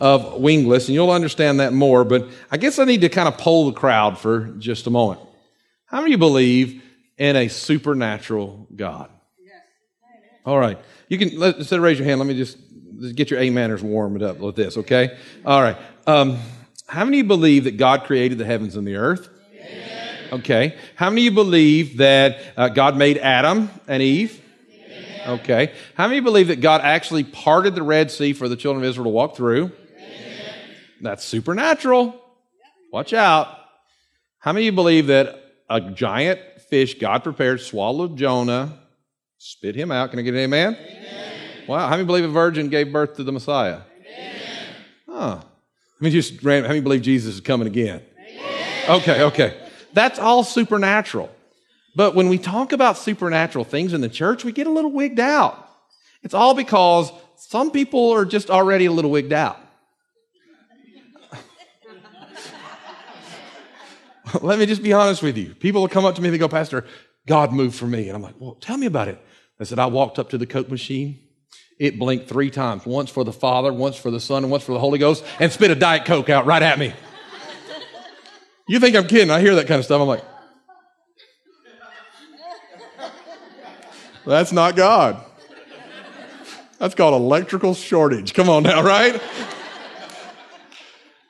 of wingless, and you'll understand that more, but I guess I need to kind of poll the crowd for just a moment. How many of you believe in a supernatural God? Yes. All right. You can, let, instead of raise your hand, let me just, just get your ameners warmed up with this, okay? All right. Um, how many of you believe that God created the heavens and the earth? Okay. How many of you believe that uh, God made Adam and Eve? Okay. How many believe that God actually parted the Red Sea for the children of Israel to walk through? That's supernatural. Watch out. How many believe that a giant fish God prepared swallowed Jonah, spit him out? Can I get an amen? amen. Wow. How many believe a virgin gave birth to the Messiah? Amen. Huh. How many just how many believe Jesus is coming again? Amen. Okay, okay. That's all supernatural. But when we talk about supernatural things in the church, we get a little wigged out. It's all because some people are just already a little wigged out. Let me just be honest with you. People will come up to me and they go, Pastor, God moved for me. And I'm like, well, tell me about it. I said, I walked up to the Coke machine. It blinked three times once for the Father, once for the Son, and once for the Holy Ghost, and spit a Diet Coke out right at me. you think I'm kidding? I hear that kind of stuff. I'm like, That's not God. That's called electrical shortage. Come on now, right?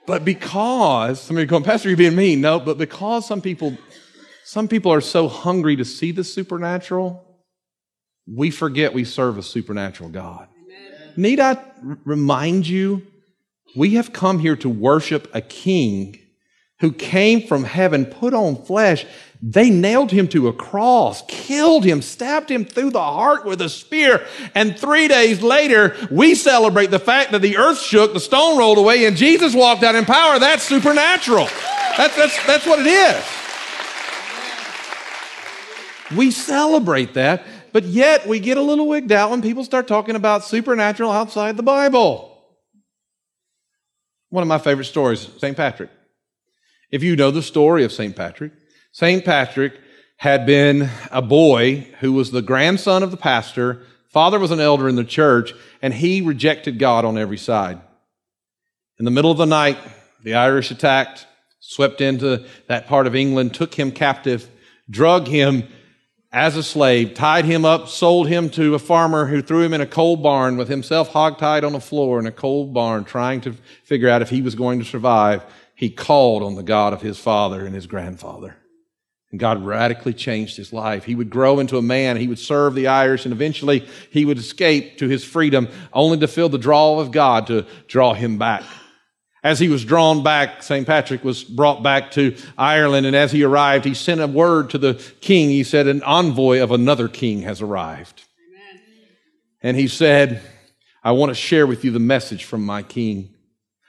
But because some somebody going, Pastor, you're being mean. No, but because some people, some people are so hungry to see the supernatural, we forget we serve a supernatural God. Amen. Need I r- remind you, we have come here to worship a king who came from heaven, put on flesh, they nailed him to a cross, killed him, stabbed him through the heart with a spear. And three days later, we celebrate the fact that the earth shook, the stone rolled away, and Jesus walked out in power. That's supernatural. That's, that's, that's what it is. We celebrate that, but yet we get a little wigged out when people start talking about supernatural outside the Bible. One of my favorite stories, St. Patrick. If you know the story of St. Patrick, St. Patrick had been a boy who was the grandson of the pastor. Father was an elder in the church, and he rejected God on every side. In the middle of the night, the Irish attacked, swept into that part of England, took him captive, drug him as a slave, tied him up, sold him to a farmer who threw him in a coal barn with himself hogtied on the floor in a coal barn, trying to figure out if he was going to survive. He called on the God of his father and his grandfather. And God radically changed his life. He would grow into a man. He would serve the Irish and eventually he would escape to his freedom only to feel the draw of God to draw him back. As he was drawn back, St. Patrick was brought back to Ireland. And as he arrived, he sent a word to the king. He said, an envoy of another king has arrived. Amen. And he said, I want to share with you the message from my king.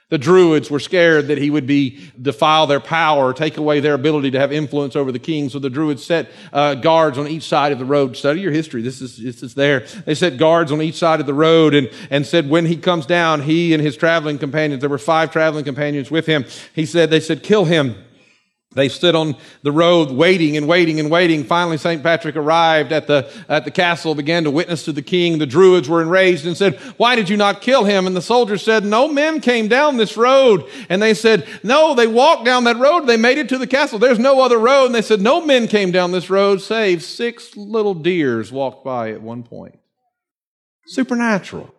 The Druids were scared that he would be defile their power, take away their ability to have influence over the king. So the Druids set uh, guards on each side of the road. Study your history. This is this is there. They set guards on each side of the road and and said when he comes down, he and his traveling companions. There were five traveling companions with him. He said they said kill him. They stood on the road waiting and waiting and waiting. Finally, St. Patrick arrived at the, at the castle, began to witness to the king. The druids were enraged and said, why did you not kill him? And the soldiers said, no men came down this road. And they said, no, they walked down that road. They made it to the castle. There's no other road. And they said, no men came down this road, save six little deers walked by at one point. Supernatural.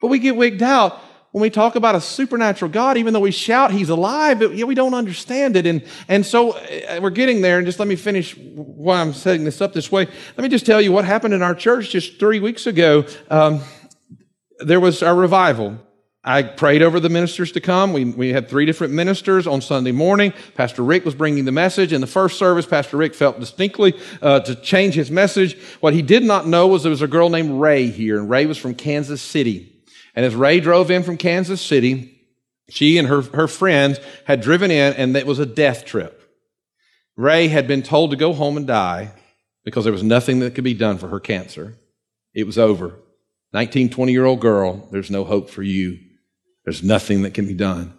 But we get wigged out when we talk about a supernatural God, even though we shout He's alive, it, we don't understand it. And, and so uh, we're getting there. And just let me finish why I'm setting this up this way. Let me just tell you what happened in our church just three weeks ago. Um, there was a revival. I prayed over the ministers to come. We, we had three different ministers on Sunday morning. Pastor Rick was bringing the message. In the first service, Pastor Rick felt distinctly uh, to change his message. What he did not know was there was a girl named Ray here, and Ray was from Kansas City. And as Ray drove in from Kansas City, She and her, her friends had driven in, and it was a death trip. Ray had been told to go home and die because there was nothing that could be done for her cancer. It was over. 19, 20 year old girl, there's no hope for you. There's nothing that can be done.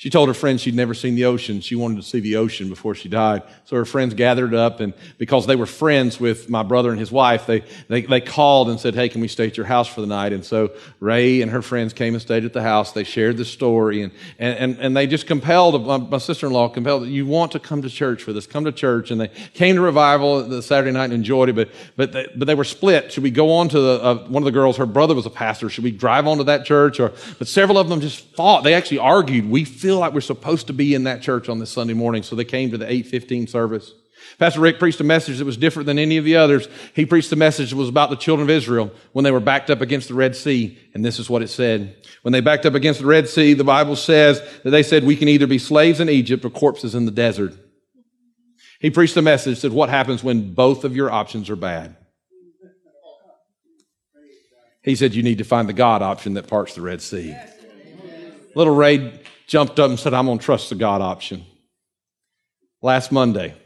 She told her friends she'd never seen the ocean. She wanted to see the ocean before she died. So her friends gathered up and because they were friends with my brother and his wife, they, they, they called and said, Hey, can we stay at your house for the night? And so Ray and her friends came and stayed at the house. They shared the story and, and, and, and they just compelled, my, my sister-in-law compelled, you want to come to church for this, come to church. And they came to revival the Saturday night and enjoyed it, but, but they, but they were split. Should we go on to the, uh, one of the girls, her brother was a pastor. Should we drive on to that church? Or, but several of them just fought. They actually argued. We feel like we're supposed to be in that church on this Sunday morning. So they came to the 815 service. Pastor Rick preached a message that was different than any of the others. He preached a message that was about the children of Israel when they were backed up against the Red Sea. And this is what it said. When they backed up against the Red Sea, the Bible says that they said, we can either be slaves in Egypt or corpses in the desert. He preached a message that what happens when both of your options are bad? He said, you need to find the God option that parts the Red Sea. Little Ray jumped up and said, I'm going to trust the God option. Last Monday,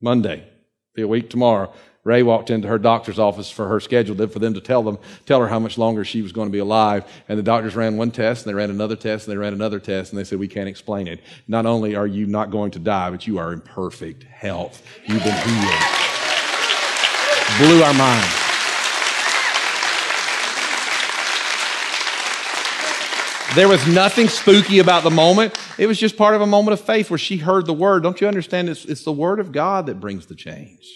Monday, be a week tomorrow, Ray walked into her doctor's office for her schedule for them to tell them, tell her how much longer she was going to be alive. And the doctors ran one test, and they ran another test, and they ran another test, and they said, We can't explain it. Not only are you not going to die, but you are in perfect health. You've been healed. Blew our minds. There was nothing spooky about the moment. It was just part of a moment of faith where she heard the word. Don't you understand? It's, it's the word of God that brings the change.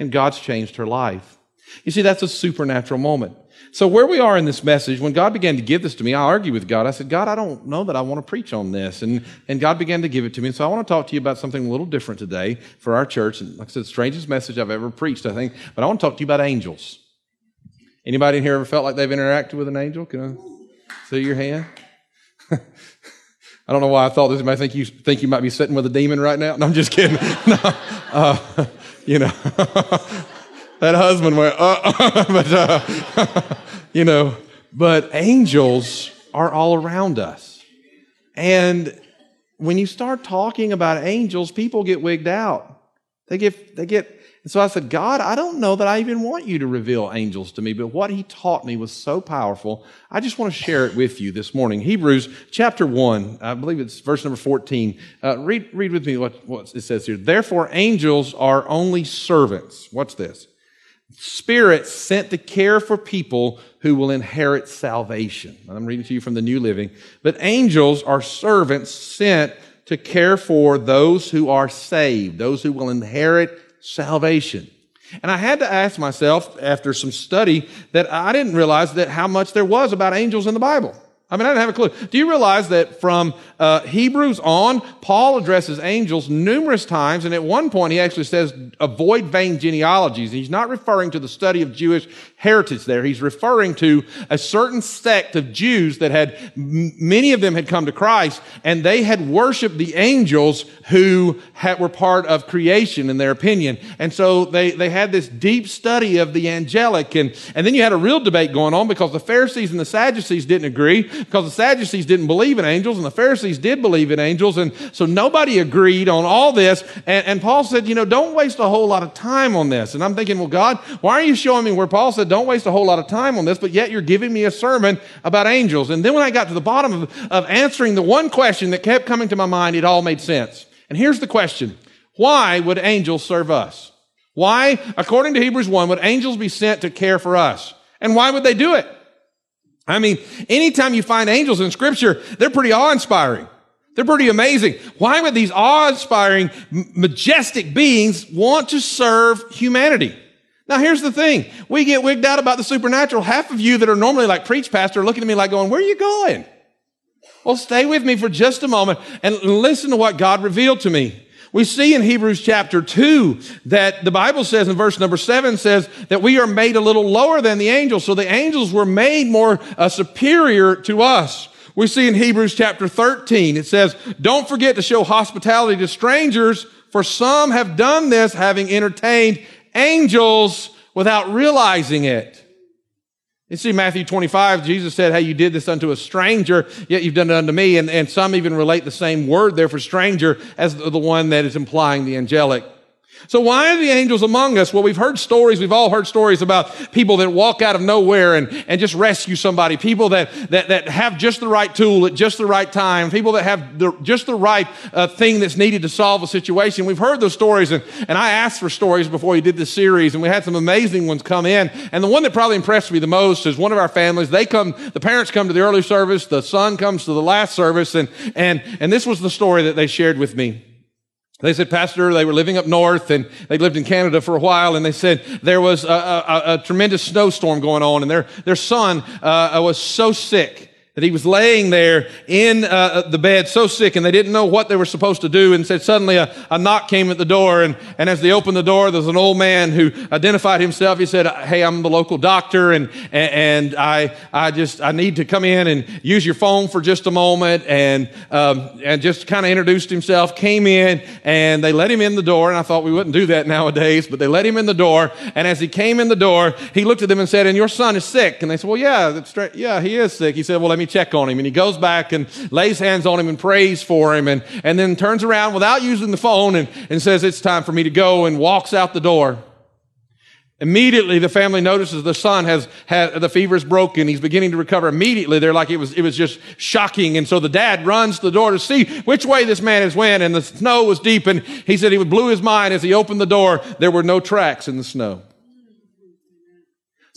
And God's changed her life. You see, that's a supernatural moment. So where we are in this message, when God began to give this to me, I argued with God. I said, God, I don't know that I want to preach on this. And, and God began to give it to me. And so I want to talk to you about something a little different today for our church. And like I said, strangest message I've ever preached, I think. But I want to talk to you about angels. Anybody in here ever felt like they've interacted with an angel? Can I? See your hand? I don't know why I thought this. might think you think you might be sitting with a demon right now. No, I'm just kidding. No, uh, you know, that husband went, uh, but uh, you know, but angels are all around us, and when you start talking about angels, people get wigged out. They get they get and so I said, God, I don't know that I even want you to reveal angels to me, but what he taught me was so powerful. I just want to share it with you this morning. Hebrews chapter 1, I believe it's verse number 14. Uh, read, read with me what, what it says here. Therefore, angels are only servants. What's this? Spirits sent to care for people who will inherit salvation. I'm reading to you from the New Living. But angels are servants sent to care for those who are saved, those who will inherit salvation. And I had to ask myself after some study that I didn't realize that how much there was about angels in the Bible. I mean, I didn't have a clue. Do you realize that from uh, Hebrews on, Paul addresses angels numerous times, and at one point he actually says, avoid vain genealogies. he's not referring to the study of Jewish heritage there. He's referring to a certain sect of Jews that had, many of them had come to Christ, and they had worshiped the angels who had, were part of creation in their opinion. And so they, they had this deep study of the angelic, and, and then you had a real debate going on because the Pharisees and the Sadducees didn't agree because the Sadducees didn't believe in angels and the Pharisees did believe in angels. And so nobody agreed on all this. And, and Paul said, you know, don't waste a whole lot of time on this. And I'm thinking, well, God, why are you showing me where Paul said, don't waste a whole lot of time on this, but yet you're giving me a sermon about angels? And then when I got to the bottom of, of answering the one question that kept coming to my mind, it all made sense. And here's the question. Why would angels serve us? Why, according to Hebrews 1, would angels be sent to care for us? And why would they do it? I mean, anytime you find angels in scripture, they're pretty awe-inspiring. They're pretty amazing. Why would these awe-inspiring, majestic beings want to serve humanity? Now, here's the thing. We get wigged out about the supernatural. Half of you that are normally like preach pastor are looking at me like going, where are you going? Well, stay with me for just a moment and listen to what God revealed to me. We see in Hebrews chapter 2 that the Bible says in verse number 7 says that we are made a little lower than the angels. So the angels were made more uh, superior to us. We see in Hebrews chapter 13, it says, don't forget to show hospitality to strangers, for some have done this having entertained angels without realizing it. You see, Matthew 25, Jesus said, Hey, you did this unto a stranger, yet you've done it unto me. And, and some even relate the same word there for stranger as the, the one that is implying the angelic. So why are the angels among us? Well, we've heard stories. We've all heard stories about people that walk out of nowhere and, and just rescue somebody. People that, that, that have just the right tool at just the right time. People that have the, just the right uh, thing that's needed to solve a situation. We've heard those stories and, and I asked for stories before we did this series and we had some amazing ones come in. And the one that probably impressed me the most is one of our families. They come, the parents come to the early service. The son comes to the last service. And, and, and this was the story that they shared with me. They said, Pastor, they were living up north and they lived in Canada for a while. And they said there was a, a, a tremendous snowstorm going on and their, their son uh, was so sick that he was laying there in uh, the bed so sick and they didn't know what they were supposed to do and said suddenly a, a, knock came at the door and, and as they opened the door there was an old man who identified himself. He said hey i'm the local doctor and, and i, I just i need to come in and use your phone for just a moment and, um, and just kind of introduced himself came in and they let him in the door and i thought we wouldn't do that nowadays but they let him in the door and as he came in the door he looked at them and said and your son is sick? And they said well yeah that's straight yeah he is sick. He said well let me check on him. And he goes back and lays hands on him and prays for him and, and then turns around without using the phone and, and says, it's time for me to go and walks out the door. Immediately, the family notices the son has had the fever is broken. He's beginning to recover. Immediately, they're like it was. It was just shocking. And so the dad runs to the door to see which way this man has went. And the snow was deep. And he said he blew his mind as he opened the door. There were no tracks in the snow.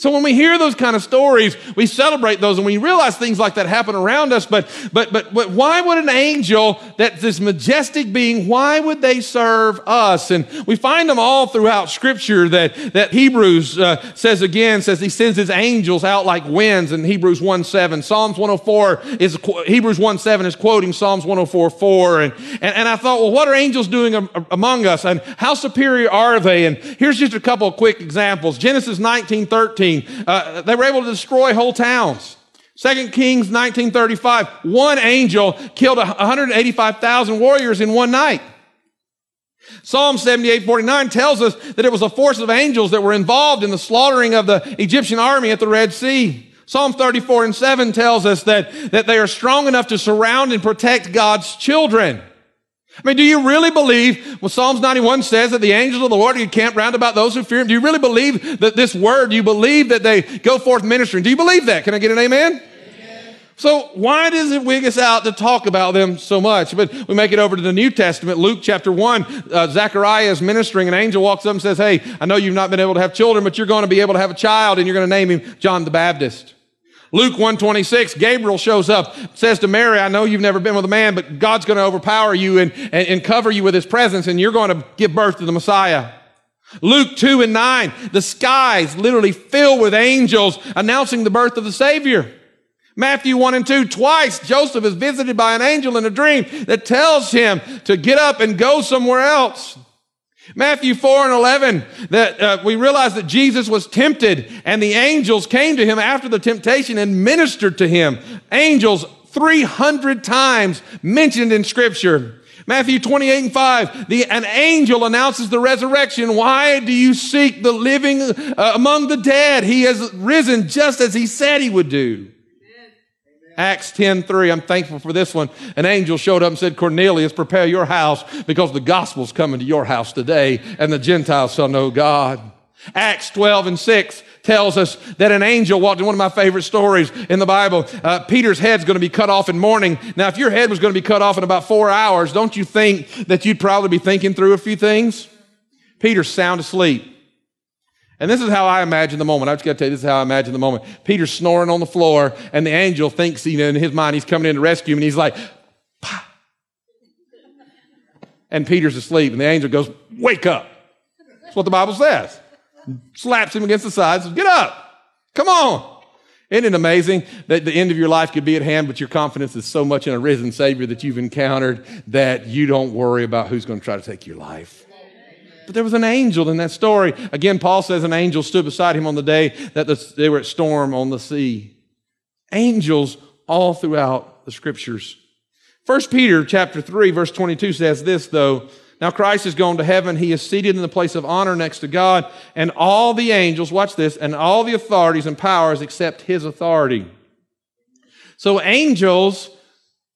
So when we hear those kind of stories, we celebrate those and we realize things like that happen around us. But, but, but, but why would an angel, that this majestic being, why would they serve us? And we find them all throughout scripture that, that Hebrews uh, says again, says he sends his angels out like winds in Hebrews 1 7. Psalms 104 is, Hebrews 1 7 is quoting Psalms 104 4. And, and, and I thought, well, what are angels doing among us? And how superior are they? And here's just a couple of quick examples. Genesis 19 13. Uh, they were able to destroy whole towns. Second Kings 1935, one angel killed 185,000 warriors in one night. Psalm 78, 49 tells us that it was a force of angels that were involved in the slaughtering of the Egyptian army at the Red Sea. Psalm 34 and 7 tells us that, that they are strong enough to surround and protect God's children. I mean, do you really believe what Psalms 91 says that the angels of the Lord are camp round about those who fear him? Do you really believe that this word, do you believe that they go forth ministering? Do you believe that? Can I get an amen? amen? So why does it wig us out to talk about them so much? But we make it over to the New Testament, Luke chapter 1. Uh, Zechariah is ministering. An angel walks up and says, Hey, I know you've not been able to have children, but you're going to be able to have a child and you're going to name him John the Baptist. Luke 126, Gabriel shows up, says to Mary, I know you've never been with a man, but God's going to overpower you and, and, and cover you with his presence, and you're going to give birth to the Messiah. Luke 2 and 9, the skies literally fill with angels announcing the birth of the Savior. Matthew 1 and 2, twice Joseph is visited by an angel in a dream that tells him to get up and go somewhere else. Matthew 4 and 11, that uh, we realize that Jesus was tempted and the angels came to him after the temptation and ministered to him. Angels 300 times mentioned in scripture. Matthew 28 and 5, the, an angel announces the resurrection. Why do you seek the living uh, among the dead? He has risen just as he said he would do. Acts 10 3. I'm thankful for this one. An angel showed up and said, Cornelius, prepare your house because the gospel's coming to your house today and the Gentiles shall know God. Acts 12 and 6 tells us that an angel walked in one of my favorite stories in the Bible. Uh, Peter's head's going to be cut off in mourning. Now, if your head was going to be cut off in about four hours, don't you think that you'd probably be thinking through a few things? Peter's sound asleep. And this is how I imagine the moment. I just got to tell you, this is how I imagine the moment. Peter's snoring on the floor, and the angel thinks, you know, in his mind, he's coming in to rescue him, and he's like, Pah. and Peter's asleep, and the angel goes, Wake up. That's what the Bible says. Slaps him against the side, says, Get up. Come on. Isn't it amazing that the end of your life could be at hand, but your confidence is so much in a risen Savior that you've encountered that you don't worry about who's going to try to take your life? But there was an angel in that story. Again, Paul says an angel stood beside him on the day that the, they were at storm on the sea. Angels all throughout the scriptures. First Peter chapter 3 verse 22 says this though. Now Christ has gone to heaven. He is seated in the place of honor next to God. And all the angels, watch this, and all the authorities and powers accept his authority. So angels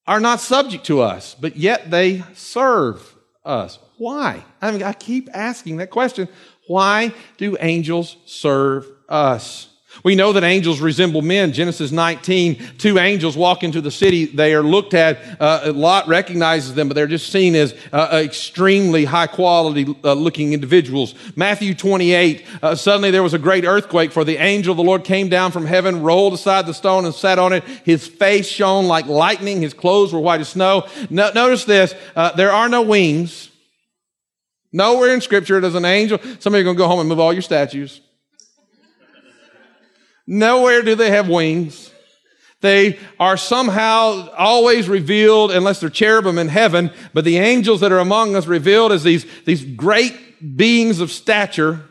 are not subject to us, but yet they serve us. Why? I mean, I keep asking that question. Why do angels serve us? We know that angels resemble men. Genesis 19, two angels walk into the city. They are looked at. Uh, Lot recognizes them, but they're just seen as uh, extremely high quality uh, looking individuals. Matthew 28, uh, suddenly there was a great earthquake, for the angel of the Lord came down from heaven, rolled aside the stone, and sat on it. His face shone like lightning. His clothes were white as snow. No, notice this uh, there are no wings. Nowhere in Scripture does an angel. Some of you are going to go home and move all your statues. Nowhere do they have wings. They are somehow always revealed, unless they're cherubim in heaven, but the angels that are among us revealed as these, these great beings of stature.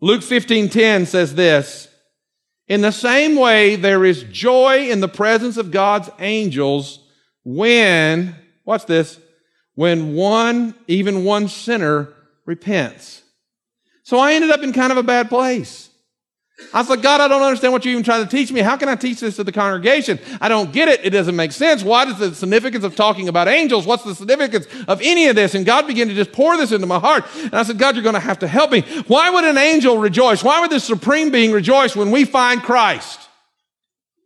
Luke 15:10 says this, in the same way there is joy in the presence of God's angels when, watch this, when one, even one sinner repents. So I ended up in kind of a bad place. I was like, God, I don't understand what you're even trying to teach me. How can I teach this to the congregation? I don't get it. It doesn't make sense. What is the significance of talking about angels? What's the significance of any of this? And God began to just pour this into my heart. And I said, God, you're going to have to help me. Why would an angel rejoice? Why would this supreme being rejoice when we find Christ?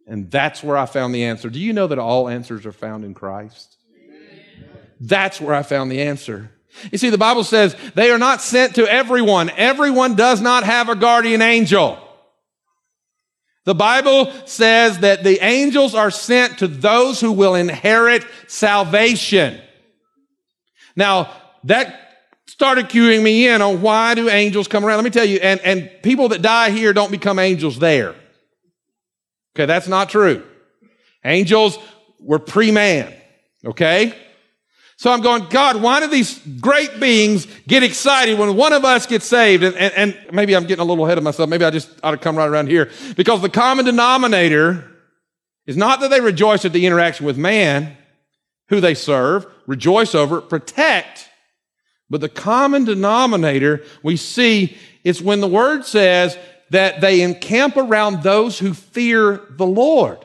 And that's where I found the answer. Do you know that all answers are found in Christ? That's where I found the answer. You see, the Bible says they are not sent to everyone. Everyone does not have a guardian angel. The Bible says that the angels are sent to those who will inherit salvation. Now, that started cueing me in on why do angels come around. Let me tell you, and, and people that die here don't become angels there. Okay, that's not true. Angels were pre-man. Okay? So I'm going, God, why do these great beings get excited when one of us gets saved? And, and, and, maybe I'm getting a little ahead of myself. Maybe I just ought to come right around here. Because the common denominator is not that they rejoice at the interaction with man, who they serve, rejoice over, protect. But the common denominator we see is when the word says that they encamp around those who fear the Lord.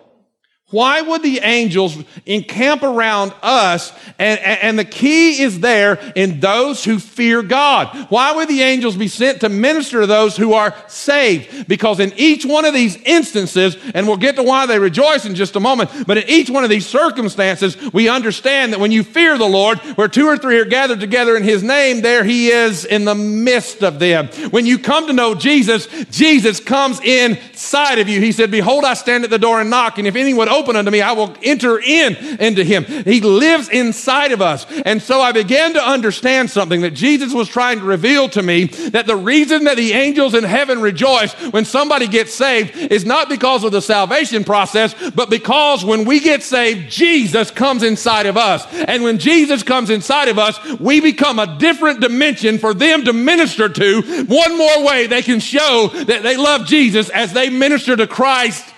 Why would the angels encamp around us? And, and, the key is there in those who fear God. Why would the angels be sent to minister to those who are saved? Because in each one of these instances, and we'll get to why they rejoice in just a moment, but in each one of these circumstances, we understand that when you fear the Lord, where two or three are gathered together in His name, there He is in the midst of them. When you come to know Jesus, Jesus comes inside of you. He said, Behold, I stand at the door and knock, and if anyone opens open unto me, I will enter in into him. He lives inside of us. And so I began to understand something that Jesus was trying to reveal to me that the reason that the angels in heaven rejoice when somebody gets saved is not because of the salvation process, but because when we get saved, Jesus comes inside of us. And when Jesus comes inside of us, we become a different dimension for them to minister to. One more way they can show that they love Jesus as they minister to Christ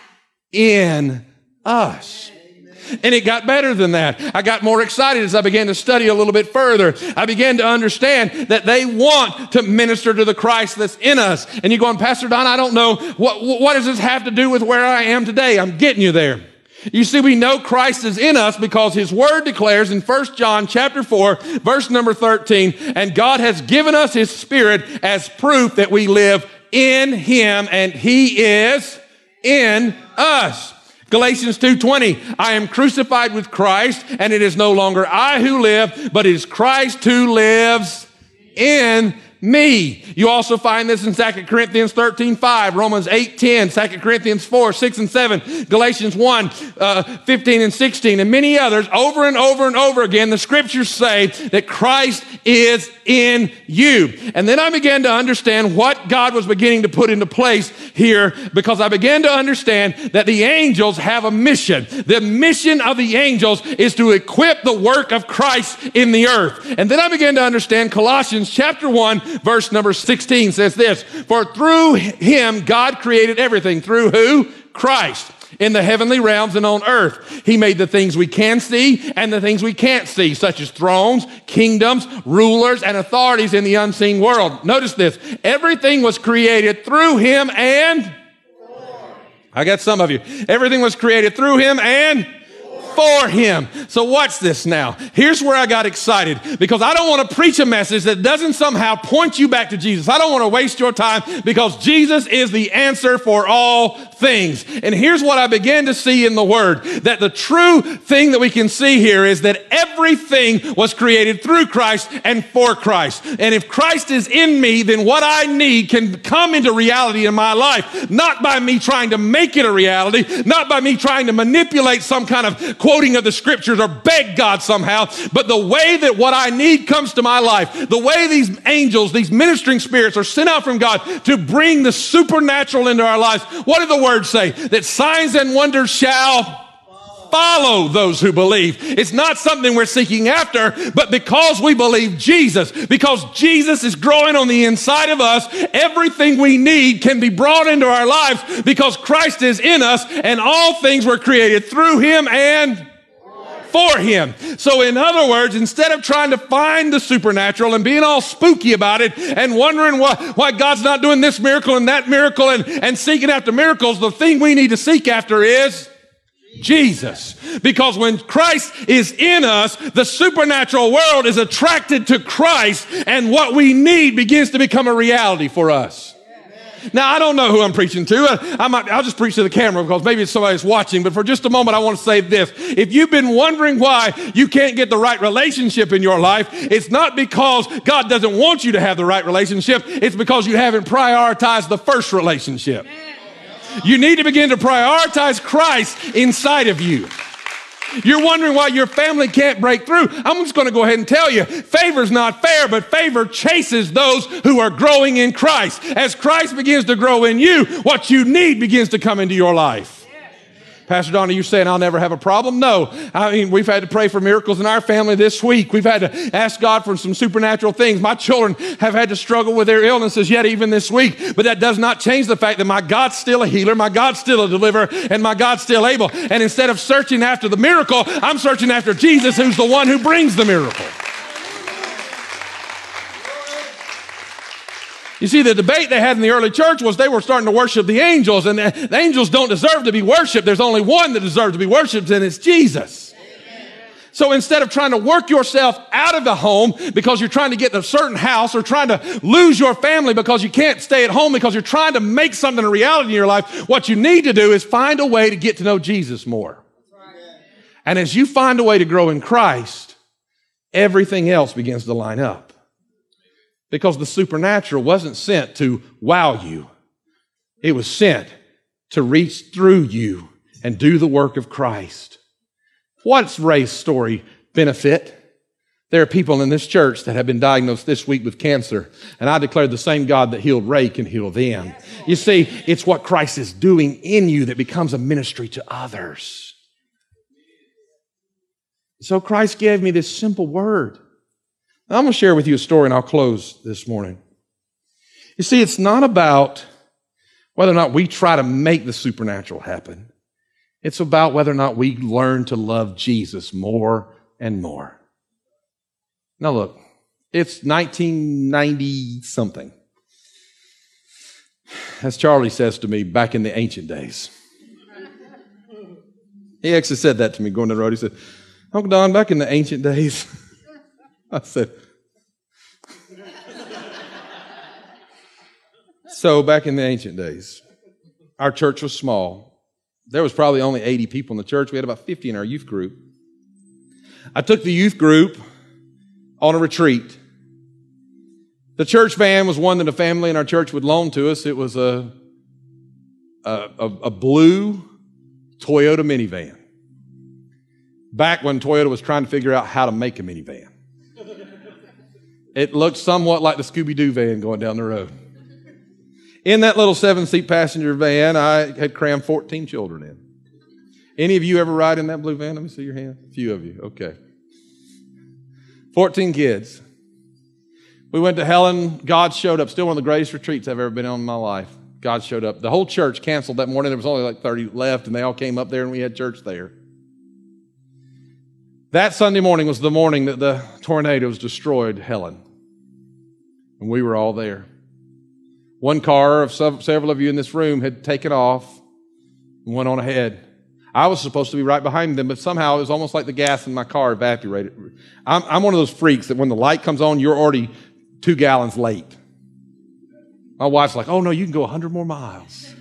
in us. And it got better than that. I got more excited as I began to study a little bit further. I began to understand that they want to minister to the Christ that's in us. And you're going, Pastor Don, I don't know. What, what does this have to do with where I am today? I'm getting you there. You see, we know Christ is in us because his word declares in 1 John chapter 4, verse number 13, and God has given us his spirit as proof that we live in him and he is in us. Galatians 2:20 I am crucified with Christ and it is no longer I who live but it is Christ who lives in me. You also find this in 2 Corinthians 13, 5, Romans 8, 10, 2 Corinthians 4, 6 and 7, Galatians 1, uh, 15 and 16, and many others. Over and over and over again, the scriptures say that Christ is in you. And then I began to understand what God was beginning to put into place here because I began to understand that the angels have a mission. The mission of the angels is to equip the work of Christ in the earth. And then I began to understand Colossians chapter 1 verse number 16 says this, for through him God created everything. Through who? Christ. in the heavenly realms and on earth. He made the things we can see and the things we can't see, such as thrones, kingdoms, rulers, and authorities in the unseen world. Notice this. Everything was created through him and I got some of you. Everything was created through him and for him. So watch this now. Here's where I got excited because I don't want to preach a message that doesn't somehow point you back to Jesus. I don't want to waste your time because Jesus is the answer for all things. And here's what I began to see in the word that the true thing that we can see here is that everything was created through Christ and for Christ. And if Christ is in me, then what I need can come into reality in my life, not by me trying to make it a reality, not by me trying to manipulate some kind of quoting of the scriptures or beg God somehow, but the way that what I need comes to my life, the way these angels, these ministering spirits are sent out from God to bring the supernatural into our lives. What are the word say? That signs and wonders shall follow those who believe. It's not something we're seeking after, but because we believe Jesus, because Jesus is growing on the inside of us, everything we need can be brought into our lives because Christ is in us and all things were created through him and for him. So, in other words, instead of trying to find the supernatural and being all spooky about it and wondering why, why God's not doing this miracle and that miracle and, and seeking after miracles, the thing we need to seek after is Jesus. Because when Christ is in us, the supernatural world is attracted to Christ and what we need begins to become a reality for us. Now, I don't know who I'm preaching to. Uh, I might, I'll just preach to the camera because maybe it's somebody somebody's watching. But for just a moment, I want to say this. If you've been wondering why you can't get the right relationship in your life, it's not because God doesn't want you to have the right relationship. It's because you haven't prioritized the first relationship. You need to begin to prioritize Christ inside of you. You're wondering why your family can't break through. I'm just going to go ahead and tell you favor's not fair, but favor chases those who are growing in Christ. As Christ begins to grow in you, what you need begins to come into your life. Pastor Don, are you saying I'll never have a problem? No. I mean, we've had to pray for miracles in our family this week. We've had to ask God for some supernatural things. My children have had to struggle with their illnesses yet even this week. But that does not change the fact that my God's still a healer, my God's still a deliverer, and my God's still able. And instead of searching after the miracle, I'm searching after Jesus, who's the one who brings the miracle. You see, the debate they had in the early church was they were starting to worship the angels, and the, the angels don't deserve to be worshiped. There's only one that deserves to be worshiped, and it's Jesus. So instead of trying to work yourself out of the home because you're trying to get in a certain house or trying to lose your family because you can't stay at home because you're trying to make something a reality in your life, what you need to do is find a way to get to know Jesus more. And as you find a way to grow in Christ, everything else begins to line up. Because the supernatural wasn't sent to wow you, it was sent to reach through you and do the work of Christ. What's Ray's story benefit? There are people in this church that have been diagnosed this week with cancer, and I declare the same God that healed Ray can heal them. You see, it's what Christ is doing in you that becomes a ministry to others. So Christ gave me this simple word. I'm going to share with you a story and I'll close this morning. You see, it's not about whether or not we try to make the supernatural happen. It's about whether or not we learn to love Jesus more and more. Now look, it's 1990 something. As Charlie says to me back in the ancient days. He actually said that to me going down the road. He said, Uncle Don, back in the ancient days, I said, so back in the ancient days, our church was small. There was probably only 80 people in the church. We had about 50 in our youth group. I took the youth group on a retreat. The church van was one that a family in our church would loan to us. It was a, a, a, a blue Toyota minivan. Back when Toyota was trying to figure out how to make a minivan. It looked somewhat like the Scooby Doo van going down the road. In that little seven seat passenger van, I had crammed 14 children in. Any of you ever ride in that blue van? Let me see your hand. A few of you. Okay. 14 kids. We went to Helen. God showed up. Still one of the greatest retreats I've ever been on in my life. God showed up. The whole church canceled that morning. There was only like 30 left, and they all came up there, and we had church there. That Sunday morning was the morning that the tornadoes destroyed Helen. And we were all there. One car of several of you in this room had taken off and went on ahead. I was supposed to be right behind them, but somehow it was almost like the gas in my car evaporated. I'm, I'm one of those freaks that when the light comes on, you're already two gallons late. My wife's like, oh no, you can go 100 more miles.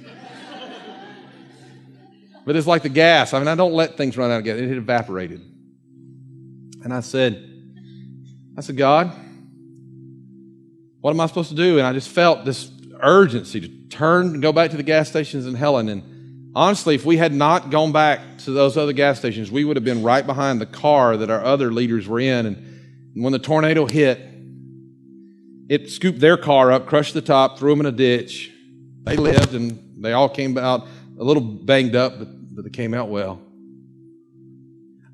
but it's like the gas. I mean, I don't let things run out gas. It had evaporated. And I said, I said, God, what am I supposed to do? And I just felt this urgency to turn and go back to the gas stations in Helen. And honestly, if we had not gone back to those other gas stations, we would have been right behind the car that our other leaders were in. And when the tornado hit, it scooped their car up, crushed the top, threw them in a ditch. They lived and they all came out a little banged up, but, but they came out well.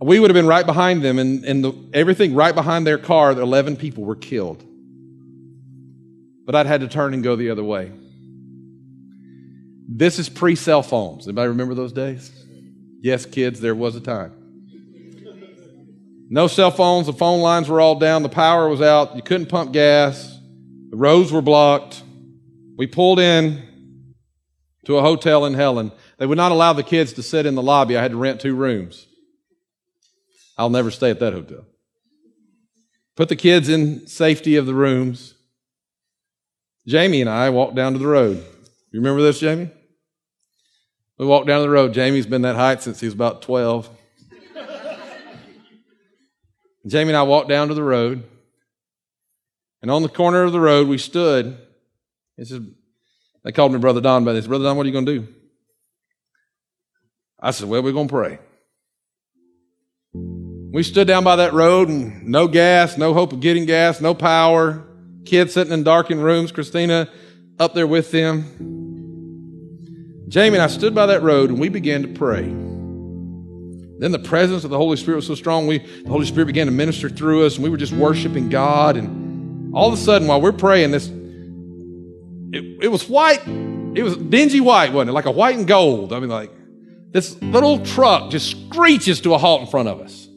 We would have been right behind them, and, and the, everything right behind their car, the 11 people were killed but I'd had to turn and go the other way. This is pre cell phones. Anybody remember those days? Yes, kids, there was a time. No cell phones, the phone lines were all down, the power was out, you couldn't pump gas, the roads were blocked. We pulled in to a hotel in Helen. They would not allow the kids to sit in the lobby. I had to rent two rooms. I'll never stay at that hotel. Put the kids in safety of the rooms. Jamie and I walked down to the road. You remember this, Jamie? We walked down the road. Jamie's been that height since he was about 12. Jamie and I walked down to the road. And on the corner of the road, we stood. He said, they called me Brother Don, they said, Brother Don, what are you going to do? I said, Well, we're going to pray. We stood down by that road and no gas, no hope of getting gas, no power kids sitting in darkened rooms, Christina up there with them. Jamie and I stood by that road and we began to pray. Then the presence of the Holy Spirit was so strong, we, the Holy Spirit began to minister through us, and we were just worshiping God. And all of a sudden, while we're praying, this it, it was white, it was dingy white, wasn't it? Like a white and gold. I mean, like this little truck just screeches to a halt in front of us.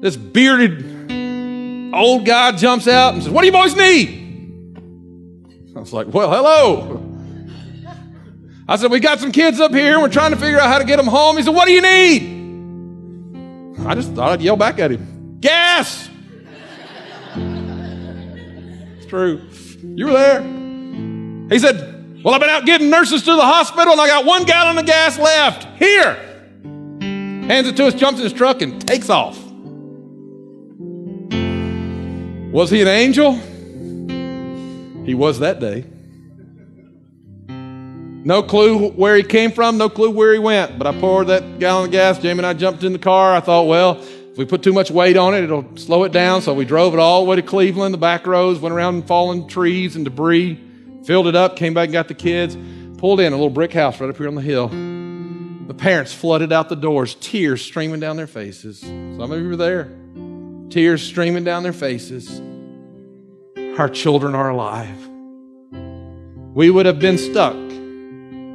This bearded Old guy jumps out and says, What do you boys need? I was like, Well, hello. I said, We got some kids up here we're trying to figure out how to get them home. He said, What do you need? I just thought I'd yell back at him Gas! it's true. You were there. He said, Well, I've been out getting nurses to the hospital and I got one gallon of gas left. Here. Hands it to us, jumps in his truck, and takes off. Was he an angel? He was that day. No clue where he came from, no clue where he went. But I poured that gallon of gas. Jamie and I jumped in the car. I thought, well, if we put too much weight on it, it'll slow it down. So we drove it all the way to Cleveland, the back roads, went around fallen trees and debris, filled it up, came back and got the kids, pulled in a little brick house right up here on the hill. The parents flooded out the doors, tears streaming down their faces. Some of you were there tears streaming down their faces. Our children are alive. We would have been stuck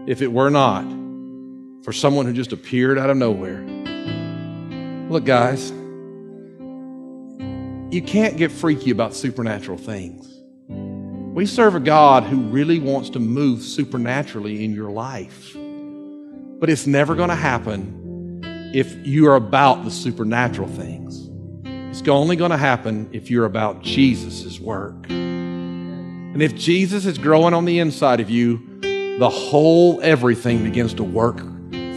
if it were not for someone who just appeared out of nowhere. Look, guys, you can't get freaky about supernatural things. We serve a God who really wants to move supernaturally in your life. But it's never going to happen if you are about the supernatural things. It's only going to happen if you're about Jesus' work. And if Jesus is growing on the inside of you, the whole everything begins to work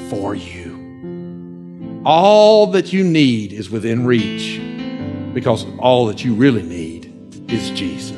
for you. All that you need is within reach because all that you really need is Jesus.